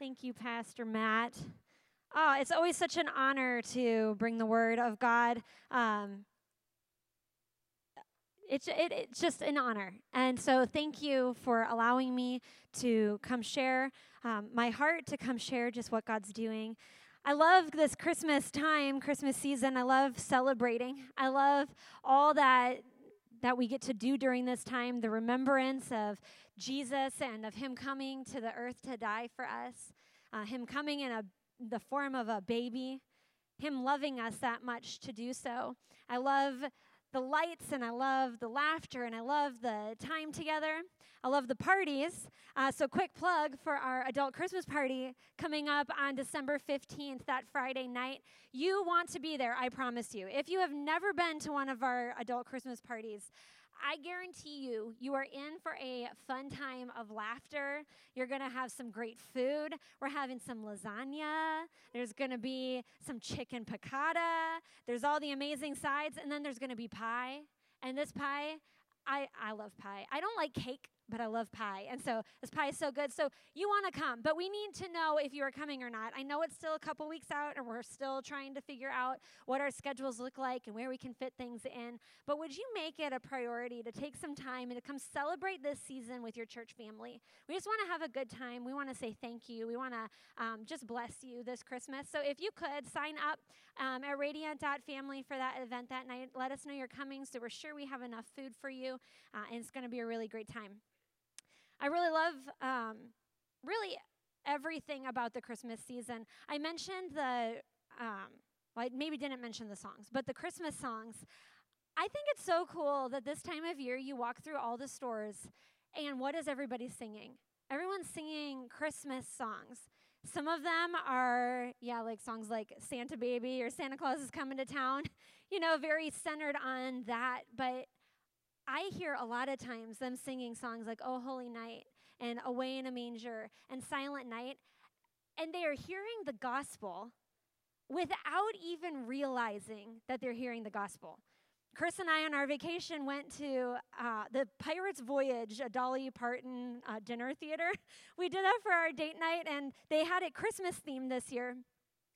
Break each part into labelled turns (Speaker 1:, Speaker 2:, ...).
Speaker 1: Thank you, Pastor Matt. Oh, it's always such an honor to bring the word of God. Um, it's, it, it's just an honor. And so, thank you for allowing me to come share um, my heart, to come share just what God's doing. I love this Christmas time, Christmas season. I love celebrating. I love all that that we get to do during this time, the remembrance of Jesus and of Him coming to the earth to die for us, uh, Him coming in a, the form of a baby, Him loving us that much to do so. I love the lights and I love the laughter and I love the time together. I love the parties. Uh, so, quick plug for our adult Christmas party coming up on December 15th, that Friday night. You want to be there, I promise you. If you have never been to one of our adult Christmas parties, I guarantee you, you are in for a fun time of laughter. You're going to have some great food. We're having some lasagna. There's going to be some chicken piccata. There's all the amazing sides. And then there's going to be pie. And this pie, I, I love pie. I don't like cake but I love pie. And so this pie is so good. So you want to come, but we need to know if you are coming or not. I know it's still a couple weeks out and we're still trying to figure out what our schedules look like and where we can fit things in. But would you make it a priority to take some time and to come celebrate this season with your church family? We just want to have a good time. We want to say thank you. We want to um, just bless you this Christmas. So if you could sign up um, at radiant.family for that event that night, let us know you're coming so we're sure we have enough food for you. Uh, and it's going to be a really great time. I really love um, really everything about the Christmas season. I mentioned the, um, well, I maybe didn't mention the songs, but the Christmas songs. I think it's so cool that this time of year you walk through all the stores and what is everybody singing? Everyone's singing Christmas songs. Some of them are, yeah, like songs like Santa Baby or Santa Claus is Coming to Town, you know, very centered on that. But I hear a lot of times them singing songs like Oh Holy Night and Away in a Manger and Silent Night, and they are hearing the gospel without even realizing that they're hearing the gospel. Chris and I on our vacation went to uh, the Pirates Voyage, a Dolly Parton uh, dinner theater. We did that for our date night, and they had it Christmas themed this year.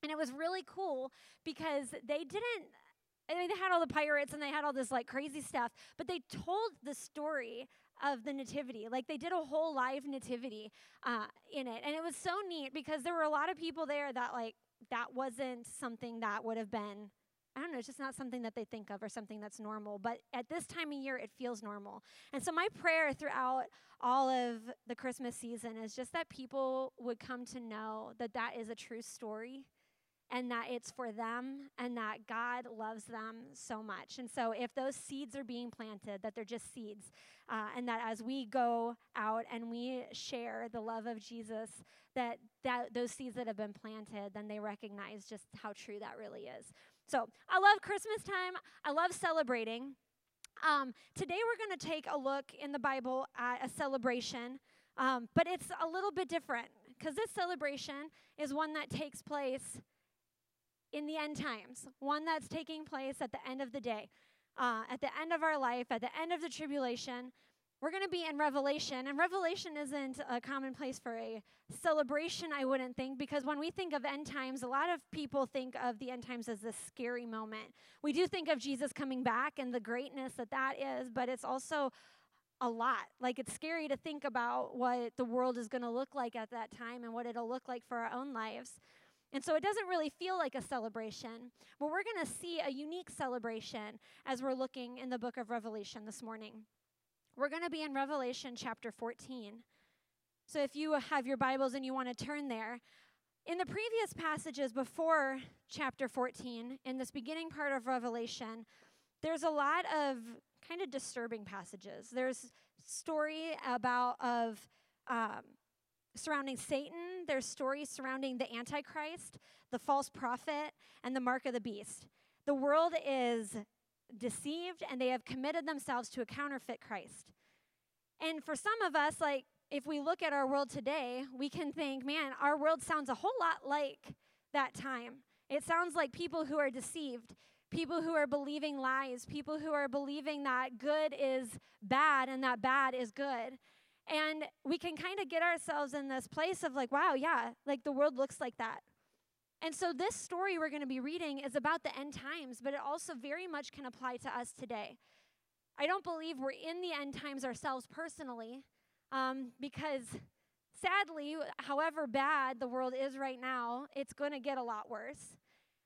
Speaker 1: And it was really cool because they didn't I mean, they had all the pirates and they had all this like crazy stuff, but they told the story of the nativity. Like they did a whole live nativity uh, in it, and it was so neat because there were a lot of people there that like that wasn't something that would have been. I don't know, it's just not something that they think of or something that's normal. But at this time of year, it feels normal. And so, my prayer throughout all of the Christmas season is just that people would come to know that that is a true story and that it's for them and that God loves them so much. And so, if those seeds are being planted, that they're just seeds, uh, and that as we go out and we share the love of Jesus, that, that those seeds that have been planted, then they recognize just how true that really is. So, I love Christmas time, I love celebrating. Um, today, we're going to take a look in the Bible at a celebration, um, but it's a little bit different because this celebration is one that takes place in the end times, one that's taking place at the end of the day, uh, at the end of our life, at the end of the tribulation. We're going to be in Revelation, and Revelation isn't a common place for a celebration, I wouldn't think, because when we think of end times, a lot of people think of the end times as this scary moment. We do think of Jesus coming back and the greatness that that is, but it's also a lot. Like it's scary to think about what the world is going to look like at that time and what it'll look like for our own lives. And so it doesn't really feel like a celebration, but we're going to see a unique celebration as we're looking in the book of Revelation this morning. We're going to be in Revelation chapter 14. So if you have your Bibles and you want to turn there, in the previous passages before chapter 14, in this beginning part of Revelation, there's a lot of kind of disturbing passages. There's story about of um, surrounding Satan, there's stories surrounding the Antichrist, the false prophet, and the mark of the beast. The world is deceived and they have committed themselves to a counterfeit Christ. And for some of us, like, if we look at our world today, we can think, man, our world sounds a whole lot like that time. It sounds like people who are deceived, people who are believing lies, people who are believing that good is bad and that bad is good. And we can kind of get ourselves in this place of like, wow, yeah, like the world looks like that. And so, this story we're going to be reading is about the end times, but it also very much can apply to us today. I don't believe we're in the end times ourselves personally, um, because sadly, however bad the world is right now, it's going to get a lot worse.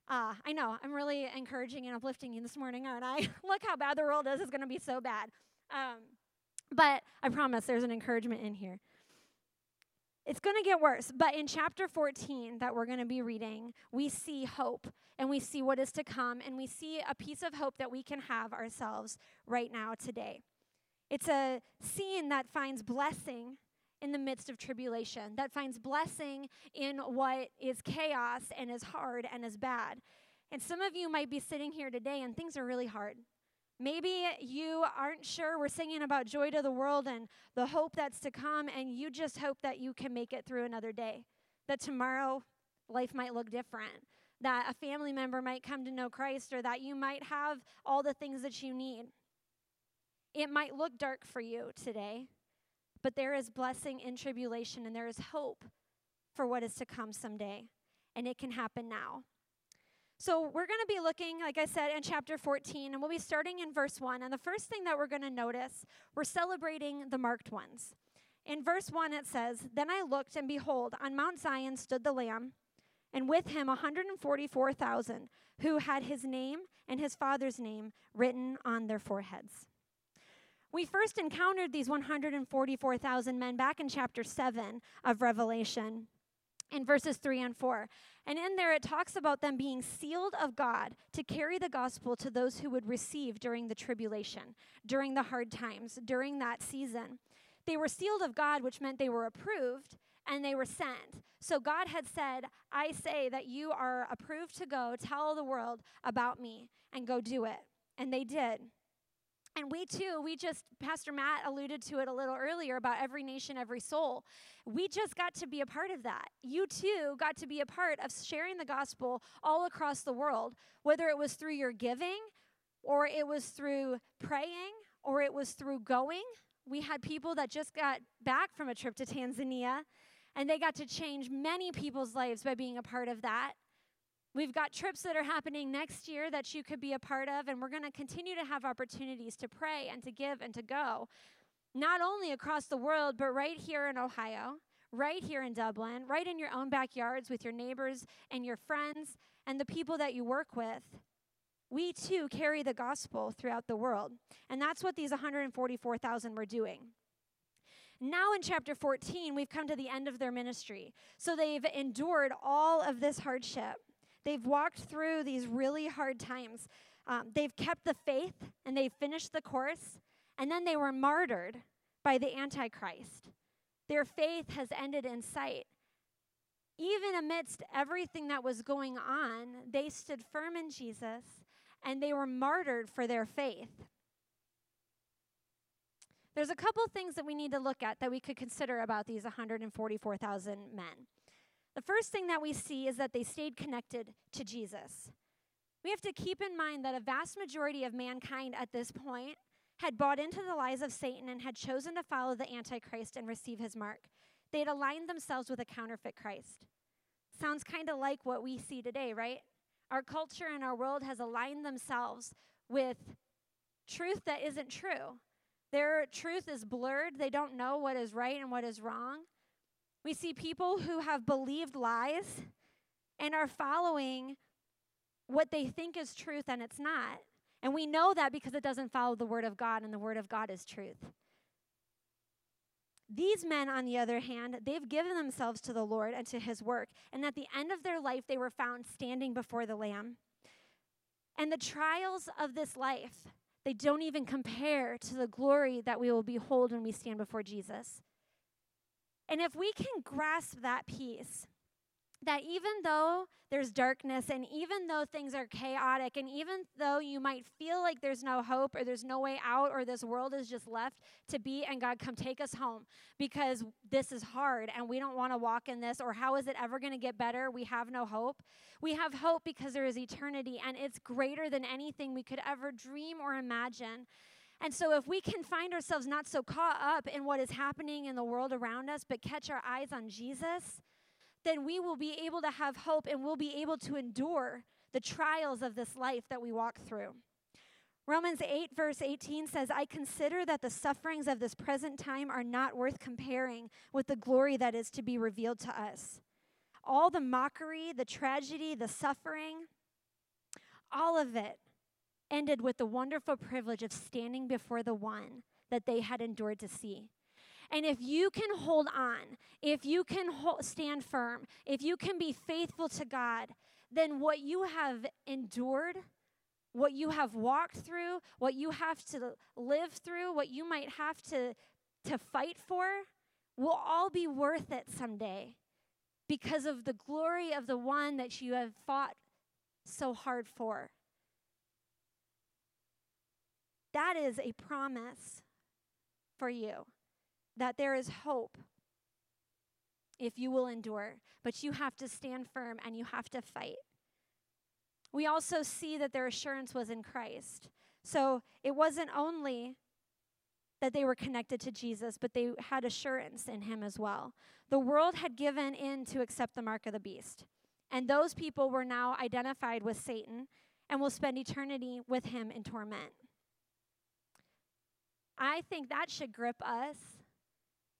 Speaker 1: Uh, I know, I'm really encouraging and uplifting you this morning, aren't I? Look how bad the world is, it's going to be so bad. Um, but I promise there's an encouragement in here. It's going to get worse. But in chapter 14 that we're going to be reading, we see hope and we see what is to come and we see a piece of hope that we can have ourselves right now today. It's a scene that finds blessing in the midst of tribulation, that finds blessing in what is chaos and is hard and is bad. And some of you might be sitting here today and things are really hard. Maybe you aren't sure. We're singing about joy to the world and the hope that's to come, and you just hope that you can make it through another day. That tomorrow life might look different, that a family member might come to know Christ, or that you might have all the things that you need. It might look dark for you today, but there is blessing in tribulation, and there is hope for what is to come someday, and it can happen now. So, we're going to be looking, like I said, in chapter 14, and we'll be starting in verse 1. And the first thing that we're going to notice, we're celebrating the marked ones. In verse 1, it says, Then I looked, and behold, on Mount Zion stood the Lamb, and with him 144,000 who had his name and his father's name written on their foreheads. We first encountered these 144,000 men back in chapter 7 of Revelation in verses 3 and 4. And in there, it talks about them being sealed of God to carry the gospel to those who would receive during the tribulation, during the hard times, during that season. They were sealed of God, which meant they were approved and they were sent. So God had said, I say that you are approved to go tell the world about me and go do it. And they did. And we too, we just, Pastor Matt alluded to it a little earlier about every nation, every soul. We just got to be a part of that. You too got to be a part of sharing the gospel all across the world, whether it was through your giving, or it was through praying, or it was through going. We had people that just got back from a trip to Tanzania, and they got to change many people's lives by being a part of that. We've got trips that are happening next year that you could be a part of, and we're going to continue to have opportunities to pray and to give and to go, not only across the world, but right here in Ohio, right here in Dublin, right in your own backyards with your neighbors and your friends and the people that you work with. We too carry the gospel throughout the world. And that's what these 144,000 were doing. Now, in chapter 14, we've come to the end of their ministry. So they've endured all of this hardship. They've walked through these really hard times. Um, they've kept the faith and they've finished the course, and then they were martyred by the Antichrist. Their faith has ended in sight. Even amidst everything that was going on, they stood firm in Jesus and they were martyred for their faith. There's a couple things that we need to look at that we could consider about these 144,000 men. The first thing that we see is that they stayed connected to Jesus. We have to keep in mind that a vast majority of mankind at this point had bought into the lies of Satan and had chosen to follow the Antichrist and receive his mark. They had aligned themselves with a counterfeit Christ. Sounds kind of like what we see today, right? Our culture and our world has aligned themselves with truth that isn't true. Their truth is blurred. They don't know what is right and what is wrong. We see people who have believed lies and are following what they think is truth and it's not. And we know that because it doesn't follow the Word of God, and the Word of God is truth. These men, on the other hand, they've given themselves to the Lord and to His work. And at the end of their life, they were found standing before the Lamb. And the trials of this life, they don't even compare to the glory that we will behold when we stand before Jesus. And if we can grasp that peace, that even though there's darkness and even though things are chaotic and even though you might feel like there's no hope or there's no way out or this world is just left to be and God come take us home because this is hard and we don't want to walk in this or how is it ever going to get better? We have no hope. We have hope because there is eternity and it's greater than anything we could ever dream or imagine. And so, if we can find ourselves not so caught up in what is happening in the world around us, but catch our eyes on Jesus, then we will be able to have hope and we'll be able to endure the trials of this life that we walk through. Romans 8, verse 18 says, I consider that the sufferings of this present time are not worth comparing with the glory that is to be revealed to us. All the mockery, the tragedy, the suffering, all of it ended with the wonderful privilege of standing before the one that they had endured to see. And if you can hold on, if you can hold, stand firm, if you can be faithful to God, then what you have endured, what you have walked through, what you have to live through, what you might have to, to fight for, will all be worth it someday because of the glory of the one that you have fought so hard for. That is a promise for you that there is hope if you will endure, but you have to stand firm and you have to fight. We also see that their assurance was in Christ. So it wasn't only that they were connected to Jesus, but they had assurance in him as well. The world had given in to accept the mark of the beast. And those people were now identified with Satan and will spend eternity with him in torment. I think that should grip us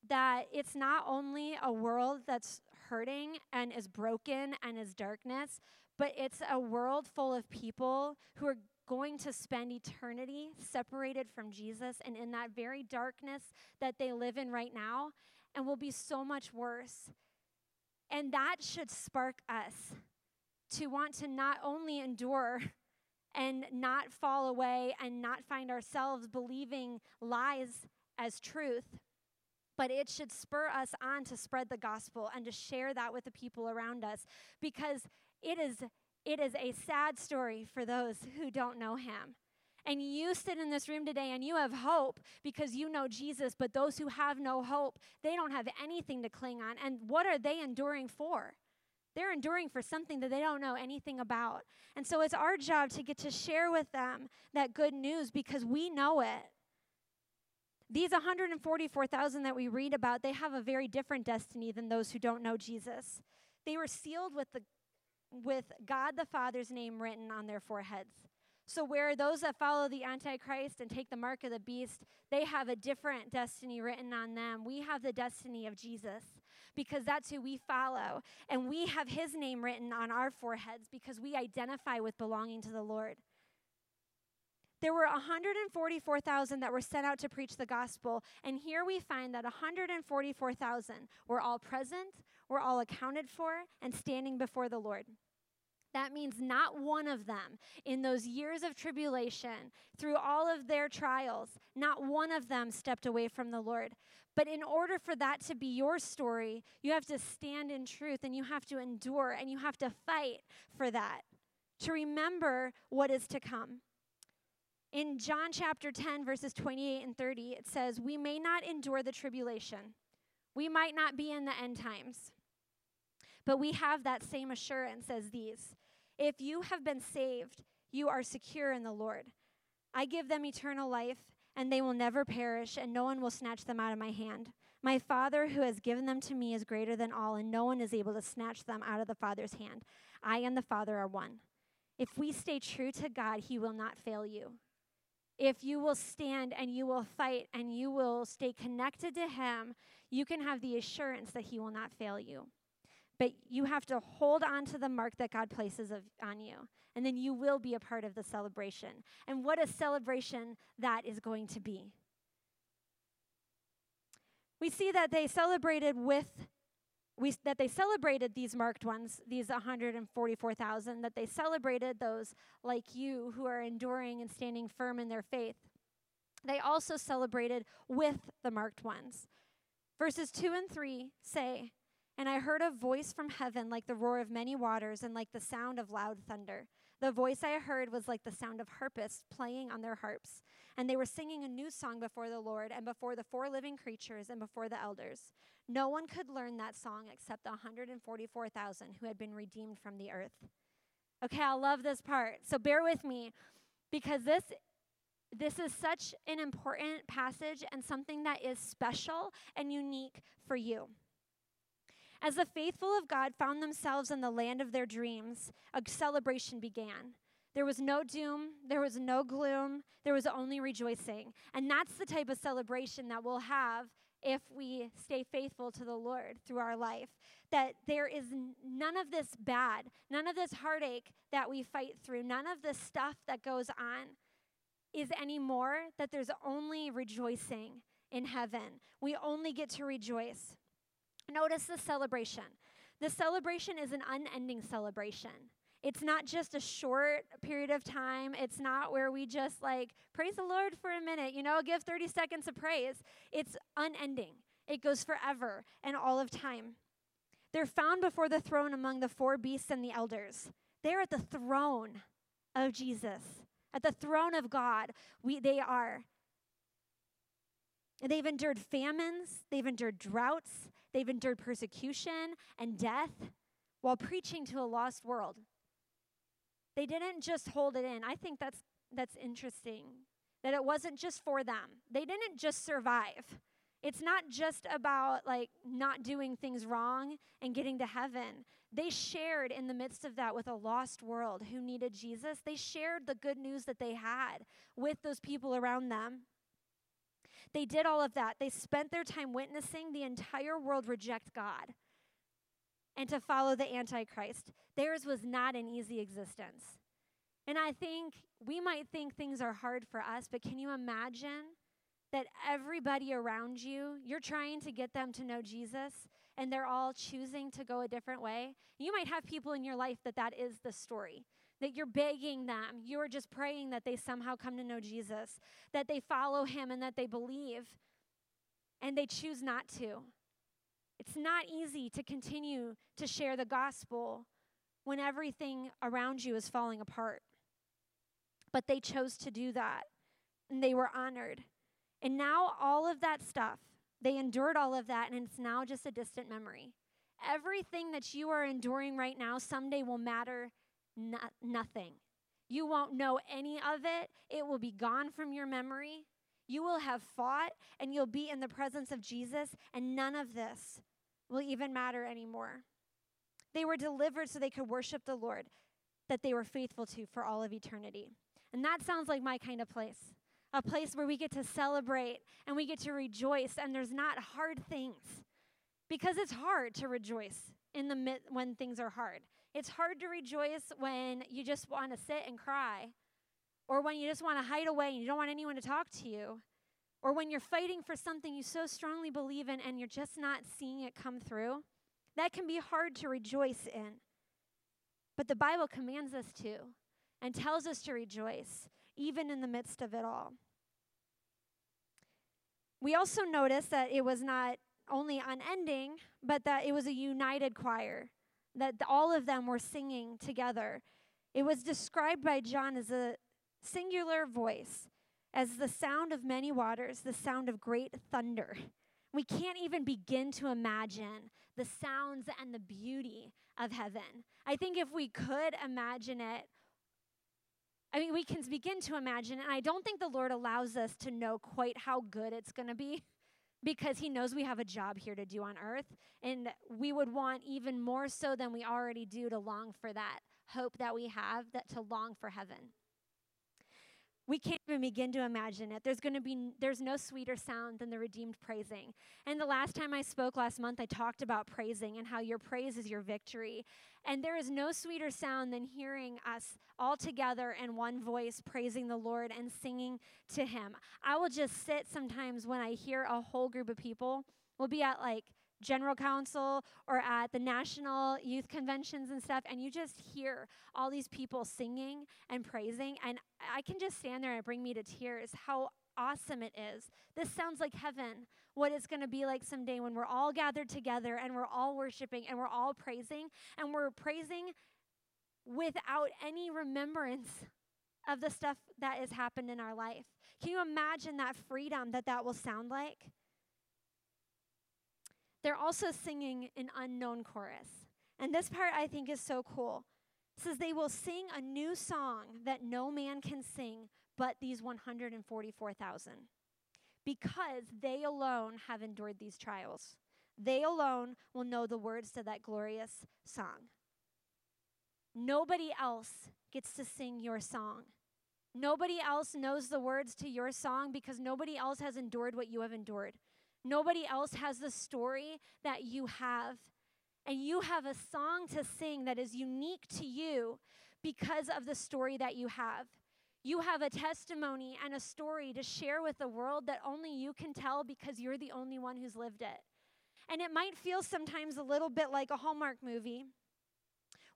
Speaker 1: that it's not only a world that's hurting and is broken and is darkness, but it's a world full of people who are going to spend eternity separated from Jesus and in that very darkness that they live in right now and will be so much worse. And that should spark us to want to not only endure and not fall away and not find ourselves believing lies as truth, but it should spur us on to spread the gospel and to share that with the people around us because it is it is a sad story for those who don't know him. And you sit in this room today and you have hope because you know Jesus, but those who have no hope, they don't have anything to cling on. And what are they enduring for? They're enduring for something that they don't know anything about. And so it's our job to get to share with them that good news because we know it. These 144,000 that we read about, they have a very different destiny than those who don't know Jesus. They were sealed with the with God the Father's name written on their foreheads. So, where those that follow the Antichrist and take the mark of the beast, they have a different destiny written on them. We have the destiny of Jesus because that's who we follow. And we have his name written on our foreheads because we identify with belonging to the Lord. There were 144,000 that were sent out to preach the gospel, and here we find that 144,000 were all present, were all accounted for, and standing before the Lord. That means not one of them in those years of tribulation, through all of their trials, not one of them stepped away from the Lord. But in order for that to be your story, you have to stand in truth and you have to endure and you have to fight for that, to remember what is to come. In John chapter 10, verses 28 and 30, it says, We may not endure the tribulation. We might not be in the end times. But we have that same assurance as these. If you have been saved, you are secure in the Lord. I give them eternal life, and they will never perish, and no one will snatch them out of my hand. My Father, who has given them to me, is greater than all, and no one is able to snatch them out of the Father's hand. I and the Father are one. If we stay true to God, He will not fail you if you will stand and you will fight and you will stay connected to Him, you can have the assurance that He will not fail you. But you have to hold on to the mark that God places of, on you, and then you will be a part of the celebration. And what a celebration that is going to be. We see that they celebrated with we, that they celebrated these marked ones, these 144,000, that they celebrated those like you who are enduring and standing firm in their faith. They also celebrated with the marked ones. Verses 2 and 3 say, And I heard a voice from heaven like the roar of many waters and like the sound of loud thunder. The voice I heard was like the sound of harpists playing on their harps. And they were singing a new song before the Lord and before the four living creatures and before the elders. No one could learn that song except the 144,000 who had been redeemed from the earth. Okay, I love this part. So bear with me because this this is such an important passage and something that is special and unique for you. As the faithful of God found themselves in the land of their dreams, a celebration began. There was no doom, there was no gloom, there was only rejoicing. And that's the type of celebration that we'll have if we stay faithful to the Lord through our life. That there is none of this bad, none of this heartache that we fight through, none of this stuff that goes on is anymore, that there's only rejoicing in heaven. We only get to rejoice. Notice the celebration. The celebration is an unending celebration. It's not just a short period of time. It's not where we just like praise the Lord for a minute, you know, give 30 seconds of praise. It's unending, it goes forever and all of time. They're found before the throne among the four beasts and the elders. They're at the throne of Jesus, at the throne of God. We, they are. They've endured famines, they've endured droughts, they've endured persecution and death while preaching to a lost world. They didn't just hold it in. I think that's that's interesting. That it wasn't just for them. They didn't just survive. It's not just about like not doing things wrong and getting to heaven. They shared in the midst of that with a lost world who needed Jesus. They shared the good news that they had with those people around them. They did all of that. They spent their time witnessing the entire world reject God and to follow the Antichrist. Theirs was not an easy existence. And I think we might think things are hard for us, but can you imagine that everybody around you, you're trying to get them to know Jesus and they're all choosing to go a different way? You might have people in your life that that is the story. That you're begging them, you're just praying that they somehow come to know Jesus, that they follow him and that they believe, and they choose not to. It's not easy to continue to share the gospel when everything around you is falling apart. But they chose to do that, and they were honored. And now, all of that stuff, they endured all of that, and it's now just a distant memory. Everything that you are enduring right now someday will matter no- nothing. You won't know any of it, it will be gone from your memory. You will have fought and you'll be in the presence of Jesus, and none of this will even matter anymore. They were delivered so they could worship the Lord that they were faithful to for all of eternity. And that sounds like my kind of place a place where we get to celebrate and we get to rejoice, and there's not hard things. Because it's hard to rejoice in the mid- when things are hard. It's hard to rejoice when you just want to sit and cry, or when you just want to hide away and you don't want anyone to talk to you, or when you're fighting for something you so strongly believe in and you're just not seeing it come through, that can be hard to rejoice in. But the Bible commands us to and tells us to rejoice, even in the midst of it all. We also notice that it was not only unending, but that it was a united choir, that all of them were singing together. It was described by John as a singular voice as the sound of many waters, the sound of great thunder. We can't even begin to imagine the sounds and the beauty of heaven. I think if we could imagine it, I mean, we can begin to imagine, and I don't think the Lord allows us to know quite how good it's going to be because He knows we have a job here to do on earth. And we would want even more so than we already do to long for that hope that we have, that to long for heaven we can't even begin to imagine it. There's going to be there's no sweeter sound than the redeemed praising. And the last time i spoke last month i talked about praising and how your praise is your victory. And there is no sweeter sound than hearing us all together in one voice praising the lord and singing to him. I will just sit sometimes when i hear a whole group of people we'll be at like general council or at the national youth conventions and stuff, and you just hear all these people singing and praising, and I can just stand there and bring me to tears how awesome it is. This sounds like heaven, what it's going to be like someday when we're all gathered together and we're all worshiping and we're all praising, and we're praising without any remembrance of the stuff that has happened in our life. Can you imagine that freedom that that will sound like? They're also singing an unknown chorus. And this part I think is so cool. It says they will sing a new song that no man can sing, but these 144,000 because they alone have endured these trials. They alone will know the words to that glorious song. Nobody else gets to sing your song. Nobody else knows the words to your song because nobody else has endured what you have endured. Nobody else has the story that you have. And you have a song to sing that is unique to you because of the story that you have. You have a testimony and a story to share with the world that only you can tell because you're the only one who's lived it. And it might feel sometimes a little bit like a Hallmark movie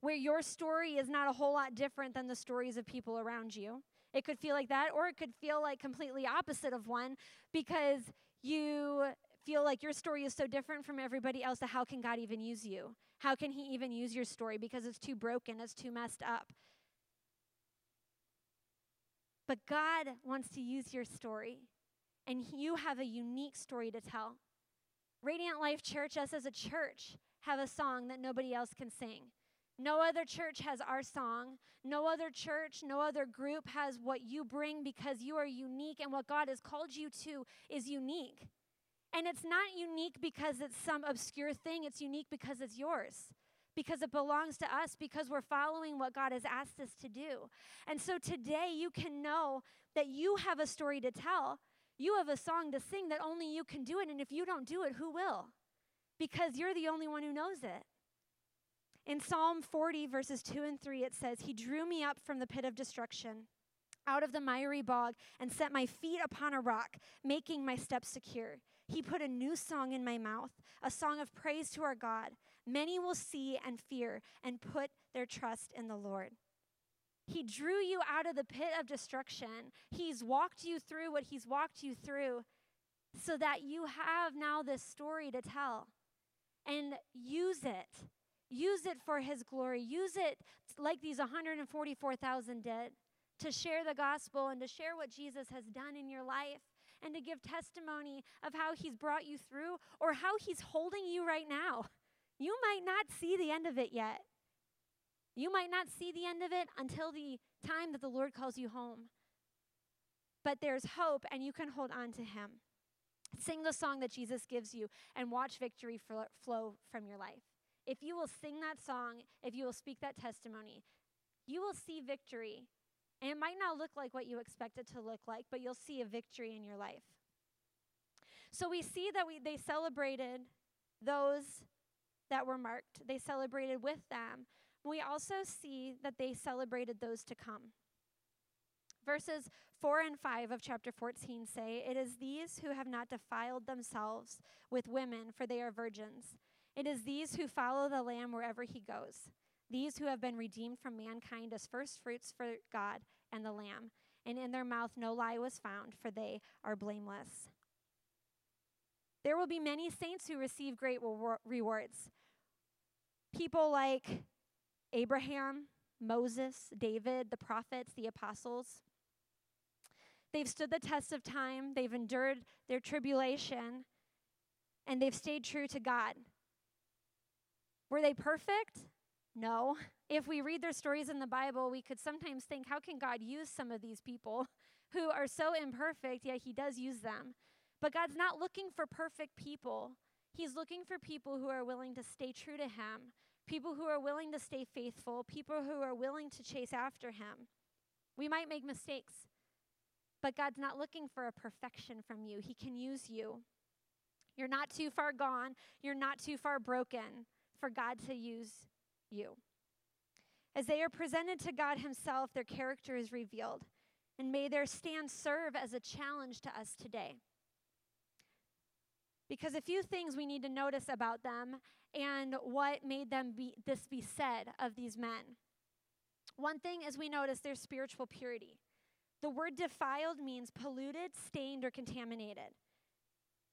Speaker 1: where your story is not a whole lot different than the stories of people around you. It could feel like that, or it could feel like completely opposite of one because you feel like your story is so different from everybody else that how can God even use you? How can He even use your story because it's too broken, it's too messed up? But God wants to use your story, and you have a unique story to tell. Radiant Life Church, us as a church, have a song that nobody else can sing. No other church has our song. No other church, no other group has what you bring because you are unique and what God has called you to is unique. And it's not unique because it's some obscure thing, it's unique because it's yours because it belongs to us, because we're following what God has asked us to do. And so today you can know that you have a story to tell. You have a song to sing that only you can do it. And if you don't do it, who will? Because you're the only one who knows it. In Psalm 40, verses 2 and 3, it says, He drew me up from the pit of destruction, out of the miry bog, and set my feet upon a rock, making my steps secure. He put a new song in my mouth, a song of praise to our God. Many will see and fear and put their trust in the Lord. He drew you out of the pit of destruction. He's walked you through what He's walked you through so that you have now this story to tell. And use it. Use it for His glory. Use it like these 144,000 did to share the gospel and to share what Jesus has done in your life and to give testimony of how He's brought you through or how He's holding you right now. You might not see the end of it yet. You might not see the end of it until the time that the Lord calls you home. But there's hope, and you can hold on to Him. Sing the song that Jesus gives you and watch victory flow from your life. If you will sing that song, if you will speak that testimony, you will see victory. And it might not look like what you expect it to look like, but you'll see a victory in your life. So we see that we, they celebrated those that were marked. They celebrated with them. We also see that they celebrated those to come. Verses 4 and 5 of chapter 14 say, It is these who have not defiled themselves with women, for they are virgins. It is these who follow the Lamb wherever he goes. These who have been redeemed from mankind as first fruits for God and the Lamb. And in their mouth no lie was found, for they are blameless. There will be many saints who receive great rewards. People like Abraham, Moses, David, the prophets, the apostles. They've stood the test of time, they've endured their tribulation, and they've stayed true to God. Were they perfect? No. If we read their stories in the Bible, we could sometimes think, how can God use some of these people who are so imperfect, yet He does use them? But God's not looking for perfect people. He's looking for people who are willing to stay true to Him, people who are willing to stay faithful, people who are willing to chase after Him. We might make mistakes, but God's not looking for a perfection from you. He can use you. You're not too far gone, you're not too far broken for God to use you. As they are presented to God Himself, their character is revealed. And may their stand serve as a challenge to us today. Because a few things we need to notice about them and what made them be this be said of these men. One thing is we notice their spiritual purity. The word defiled means polluted, stained, or contaminated.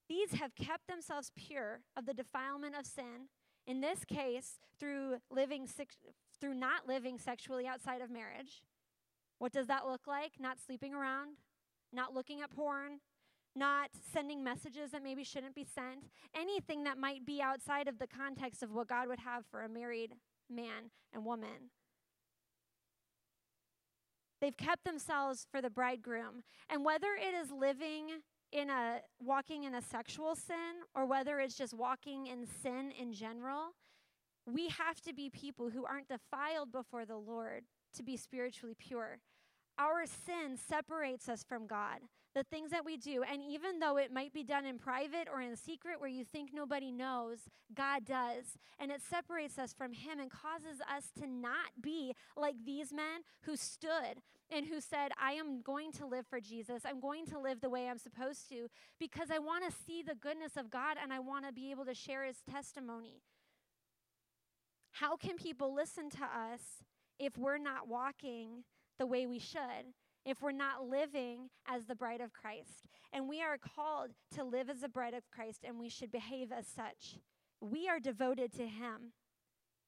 Speaker 1: These have kept themselves pure of the defilement of sin, in this case, through living through not living sexually outside of marriage. What does that look like? Not sleeping around, not looking at porn, not sending messages that maybe shouldn't be sent, anything that might be outside of the context of what God would have for a married man and woman. They've kept themselves for the bridegroom. And whether it is living in a walking in a sexual sin or whether it's just walking in sin in general, we have to be people who aren't defiled before the Lord to be spiritually pure. Our sin separates us from God. The things that we do, and even though it might be done in private or in secret where you think nobody knows, God does. And it separates us from Him and causes us to not be like these men who stood and who said, I am going to live for Jesus. I'm going to live the way I'm supposed to because I want to see the goodness of God and I want to be able to share His testimony. How can people listen to us if we're not walking the way we should, if we're not living as the bride of Christ. And we are called to live as the bride of Christ, and we should behave as such. We are devoted to Him.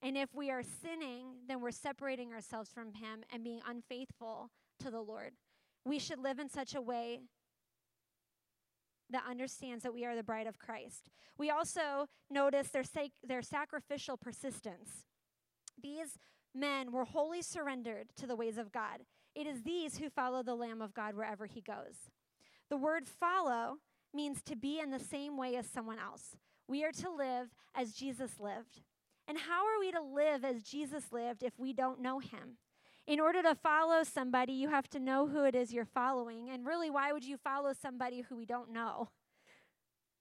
Speaker 1: And if we are sinning, then we're separating ourselves from Him and being unfaithful to the Lord. We should live in such a way that understands that we are the bride of Christ. We also notice their, sac- their sacrificial persistence. These men were wholly surrendered to the ways of God. It is these who follow the Lamb of God wherever he goes. The word follow means to be in the same way as someone else. We are to live as Jesus lived. And how are we to live as Jesus lived if we don't know him? In order to follow somebody, you have to know who it is you're following. And really, why would you follow somebody who we don't know?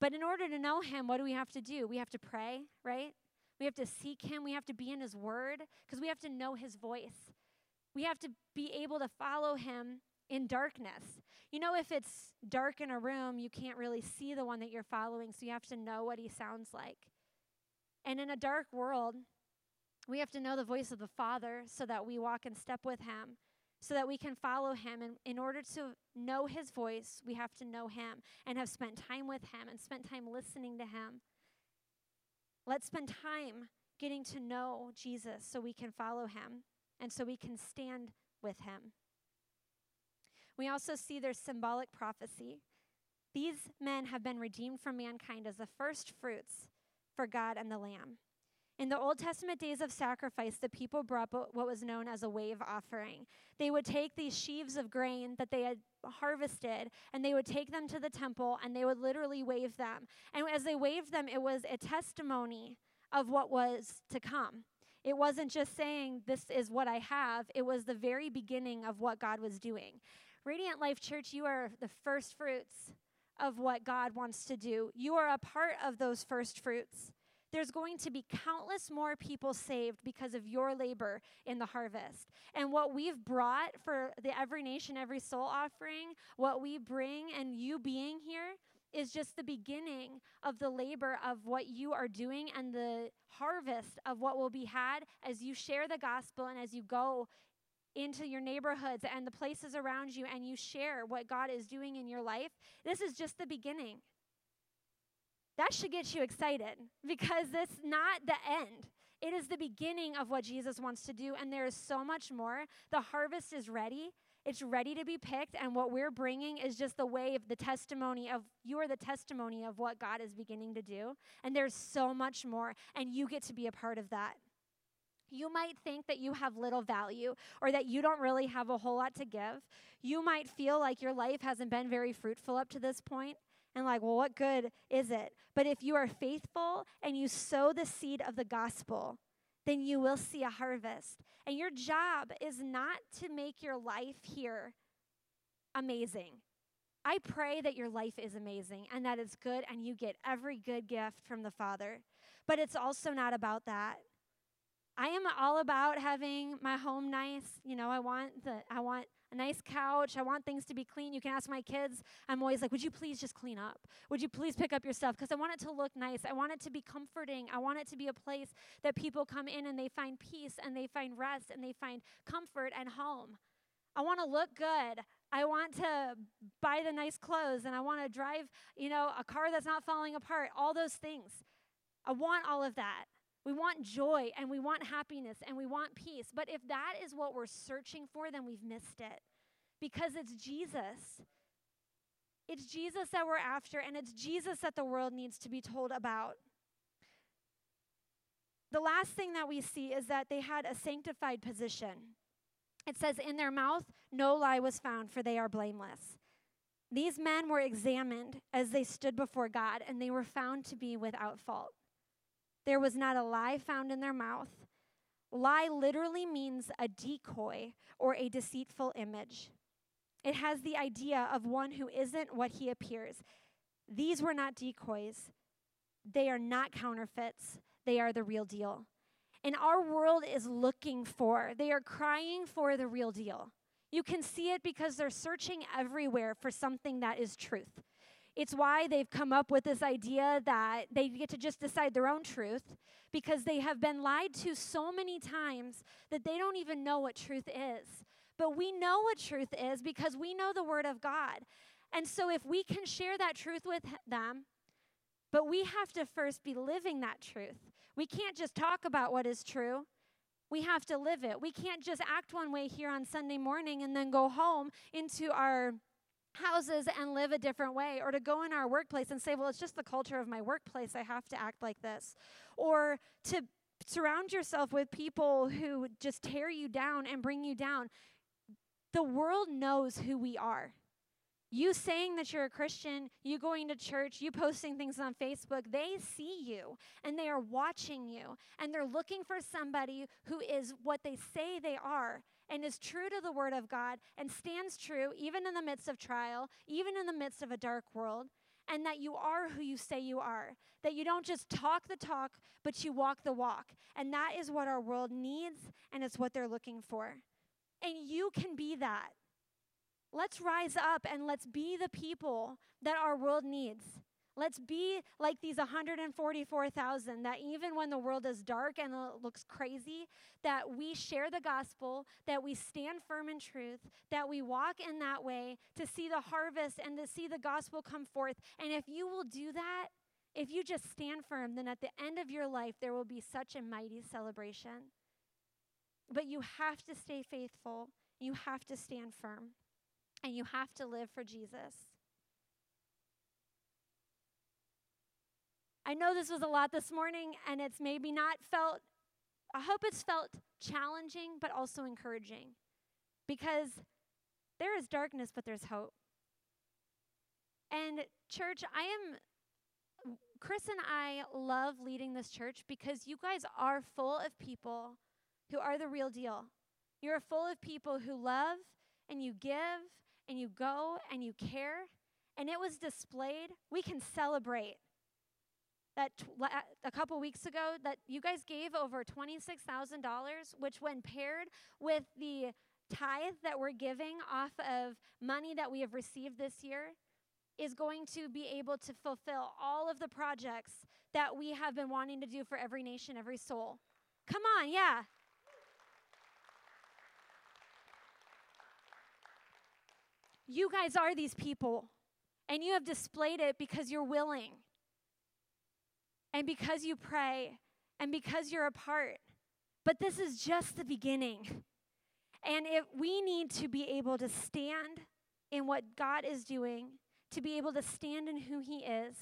Speaker 1: But in order to know him, what do we have to do? We have to pray, right? We have to seek Him. We have to be in His Word because we have to know His voice. We have to be able to follow Him in darkness. You know, if it's dark in a room, you can't really see the one that you're following, so you have to know what He sounds like. And in a dark world, we have to know the voice of the Father so that we walk in step with Him, so that we can follow Him. And in order to know His voice, we have to know Him and have spent time with Him and spent time listening to Him. Let's spend time getting to know Jesus so we can follow him and so we can stand with him. We also see their symbolic prophecy. These men have been redeemed from mankind as the first fruits for God and the Lamb. In the Old Testament days of sacrifice, the people brought what was known as a wave offering. They would take these sheaves of grain that they had harvested and they would take them to the temple and they would literally wave them. And as they waved them, it was a testimony of what was to come. It wasn't just saying, This is what I have, it was the very beginning of what God was doing. Radiant Life Church, you are the first fruits of what God wants to do. You are a part of those first fruits there's going to be countless more people saved because of your labor in the harvest. And what we've brought for the Every Nation, Every Soul offering, what we bring and you being here is just the beginning of the labor of what you are doing and the harvest of what will be had as you share the gospel and as you go into your neighborhoods and the places around you and you share what God is doing in your life. This is just the beginning that should get you excited because it's not the end. It is the beginning of what Jesus wants to do, and there is so much more. The harvest is ready. It's ready to be picked, and what we're bringing is just the way of the testimony of you are the testimony of what God is beginning to do. And there's so much more, and you get to be a part of that. You might think that you have little value or that you don't really have a whole lot to give. You might feel like your life hasn't been very fruitful up to this point and like, well, what good is it? But if you are faithful and you sow the seed of the gospel, then you will see a harvest. And your job is not to make your life here amazing. I pray that your life is amazing and that it's good and you get every good gift from the Father. But it's also not about that. I am all about having my home nice. You know, I want the I want a nice couch. I want things to be clean. You can ask my kids. I'm always like, would you please just clean up? Would you please pick up your stuff? Because I want it to look nice. I want it to be comforting. I want it to be a place that people come in and they find peace and they find rest and they find comfort and home. I want to look good. I want to buy the nice clothes and I want to drive, you know, a car that's not falling apart. All those things. I want all of that. We want joy and we want happiness and we want peace. But if that is what we're searching for, then we've missed it because it's Jesus. It's Jesus that we're after, and it's Jesus that the world needs to be told about. The last thing that we see is that they had a sanctified position. it says, In their mouth no lie was found, for they are blameless. These men were examined as they stood before God, and they were found to be without fault. There was not a lie found in their mouth. Lie literally means a decoy or a deceitful image. It has the idea of one who isn't what he appears. These were not decoys, they are not counterfeits, they are the real deal. And our world is looking for, they are crying for the real deal. You can see it because they're searching everywhere for something that is truth. It's why they've come up with this idea that they get to just decide their own truth because they have been lied to so many times that they don't even know what truth is. But we know what truth is because we know the Word of God. And so if we can share that truth with them, but we have to first be living that truth. We can't just talk about what is true. We have to live it. We can't just act one way here on Sunday morning and then go home into our houses and live a different way, or to go in our workplace and say, well, it's just the culture of my workplace. I have to act like this. Or to surround yourself with people who just tear you down and bring you down. The world knows who we are. You saying that you're a Christian, you going to church, you posting things on Facebook, they see you and they are watching you and they're looking for somebody who is what they say they are and is true to the Word of God and stands true even in the midst of trial, even in the midst of a dark world, and that you are who you say you are. That you don't just talk the talk, but you walk the walk. And that is what our world needs and it's what they're looking for. And you can be that. Let's rise up and let's be the people that our world needs. Let's be like these 144,000 that even when the world is dark and it looks crazy, that we share the gospel, that we stand firm in truth, that we walk in that way to see the harvest and to see the gospel come forth. And if you will do that, if you just stand firm, then at the end of your life, there will be such a mighty celebration. But you have to stay faithful, you have to stand firm and you have to live for Jesus. I know this was a lot this morning, and it's maybe not felt, I hope it's felt challenging, but also encouraging because there is darkness, but there's hope. And, church, I am, Chris and I love leading this church because you guys are full of people who are the real deal. You're full of people who love and you give and you go and you care, and it was displayed, we can celebrate that a couple weeks ago that you guys gave over $26,000, which when paired with the tithe that we're giving off of money that we have received this year is going to be able to fulfill all of the projects that we have been wanting to do for every nation, every soul. Come on, yeah. You guys are these people, and you have displayed it because you're willing, and because you pray, and because you're a part. But this is just the beginning. And if we need to be able to stand in what God is doing, to be able to stand in who He is,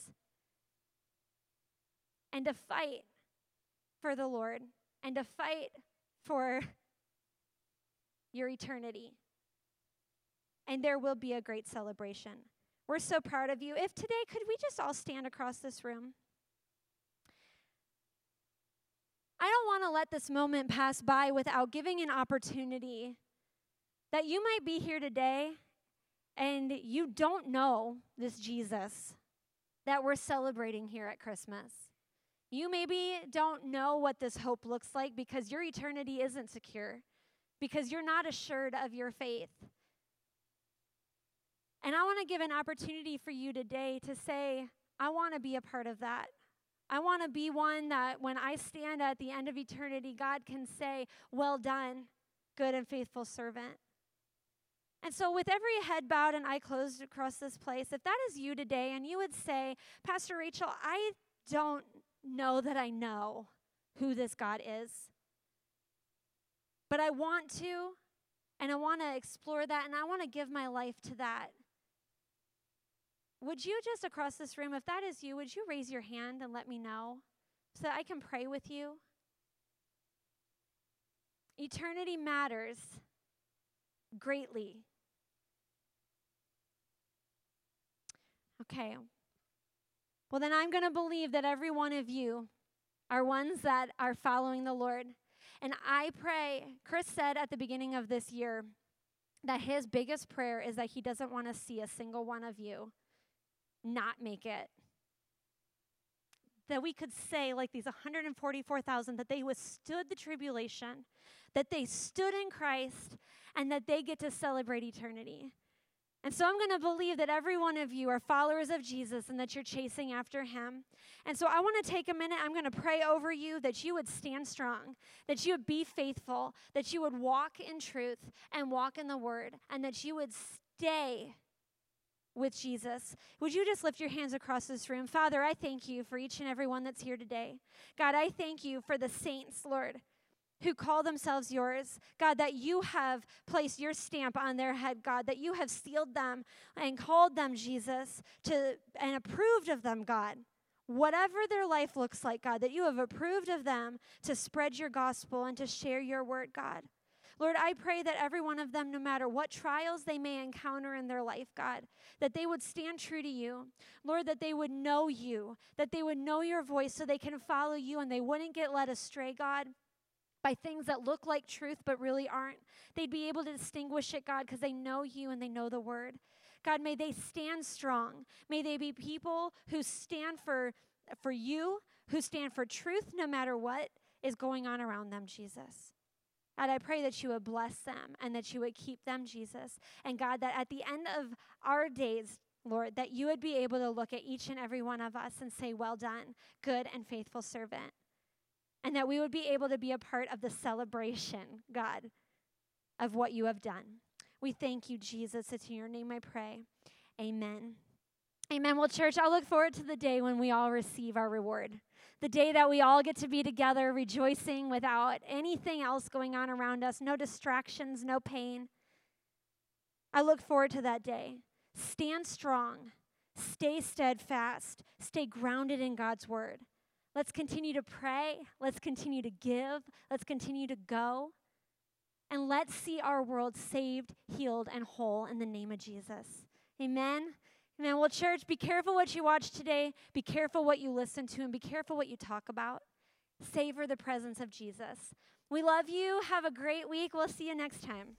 Speaker 1: and to fight for the Lord, and to fight for your eternity and there will be a great celebration. We're so proud of you. If today, could we just all stand across this room? I don't want to let this moment pass by without giving an opportunity that you might be here today and you don't know this Jesus that we're celebrating here at Christmas. You maybe don't know what this hope looks like because your eternity isn't secure, because you're not assured of your faith. And I want to give an opportunity for you today to say, I want to be a part of that. I want to be one that when I stand at the end of eternity, God can say, Well done, good and faithful servant. And so, with every head bowed and eye closed across this place, if that is you today and you would say, Pastor Rachel, I don't know that I know who this God is, but I want to, and I want to explore that, and I want to give my life to that. Would you just across this room, if that is you, would you raise your hand and let me know so that I can pray with you? Eternity matters, greatly. Okay. Well, then I'm going to believe that every one of you are ones that are following the Lord. And I pray, Chris said at the beginning of this year that his biggest prayer is that he doesn't want to see a single one of you not make it. That we could say, like these 144,000, that they withstood the tribulation, that they stood in Christ, and that they get to celebrate eternity. And so I'm going to believe that every one of you are followers of Jesus and that you're chasing after him. And so I want to take a minute. I'm going to pray over you that you would stand strong, that you would be faithful, that you would walk in truth and walk in the word, and that you would stay with Jesus. Would you just lift your hands across this room? Father, I thank you for each and every one that's here today. God, I thank you for the saints, Lord who call themselves yours. God, that you have placed your stamp on their head, God, that you have sealed them and called them, Jesus, to and approved of them, God. Whatever their life looks like, God, that you have approved of them to spread your gospel and to share your word, God. Lord, I pray that every one of them, no matter what trials they may encounter in their life, God, that they would stand true to you. Lord, that they would know you, that they would know your voice so they can follow you and they wouldn't get led astray, God by things that look like truth but really aren't. They'd be able to distinguish it, God, because they know you and they know the word. God, may they stand strong. May they be people who stand for, for you, who stand for truth no matter what is going on around them, Jesus. God, I pray that you would bless them and that you would keep them, Jesus. And God, that at the end of our days, Lord, that you would be able to look at each and every one of us and say, Well done, good and faithful servant and that we would be able to be a part of the celebration, God, of what you have done. We thank you, Jesus. It's in your name I pray. Amen. Amen. Well, church, I look forward to the day when we all receive our reward. The day that we all get to be together, rejoicing without anything else going on around us, no distractions, no pain. I look forward to that day. Stand strong, stay steadfast, stay grounded in God's word. Let's continue to pray. Let's continue to give. Let's continue to go. And let's see our world saved, healed, and whole in the name of Jesus. Amen. Amen. Well, church, be careful what you watch today. Be careful what you listen to, and be careful what you talk about. Savor the presence of Jesus. We love you. Have a great week. We'll see you next time.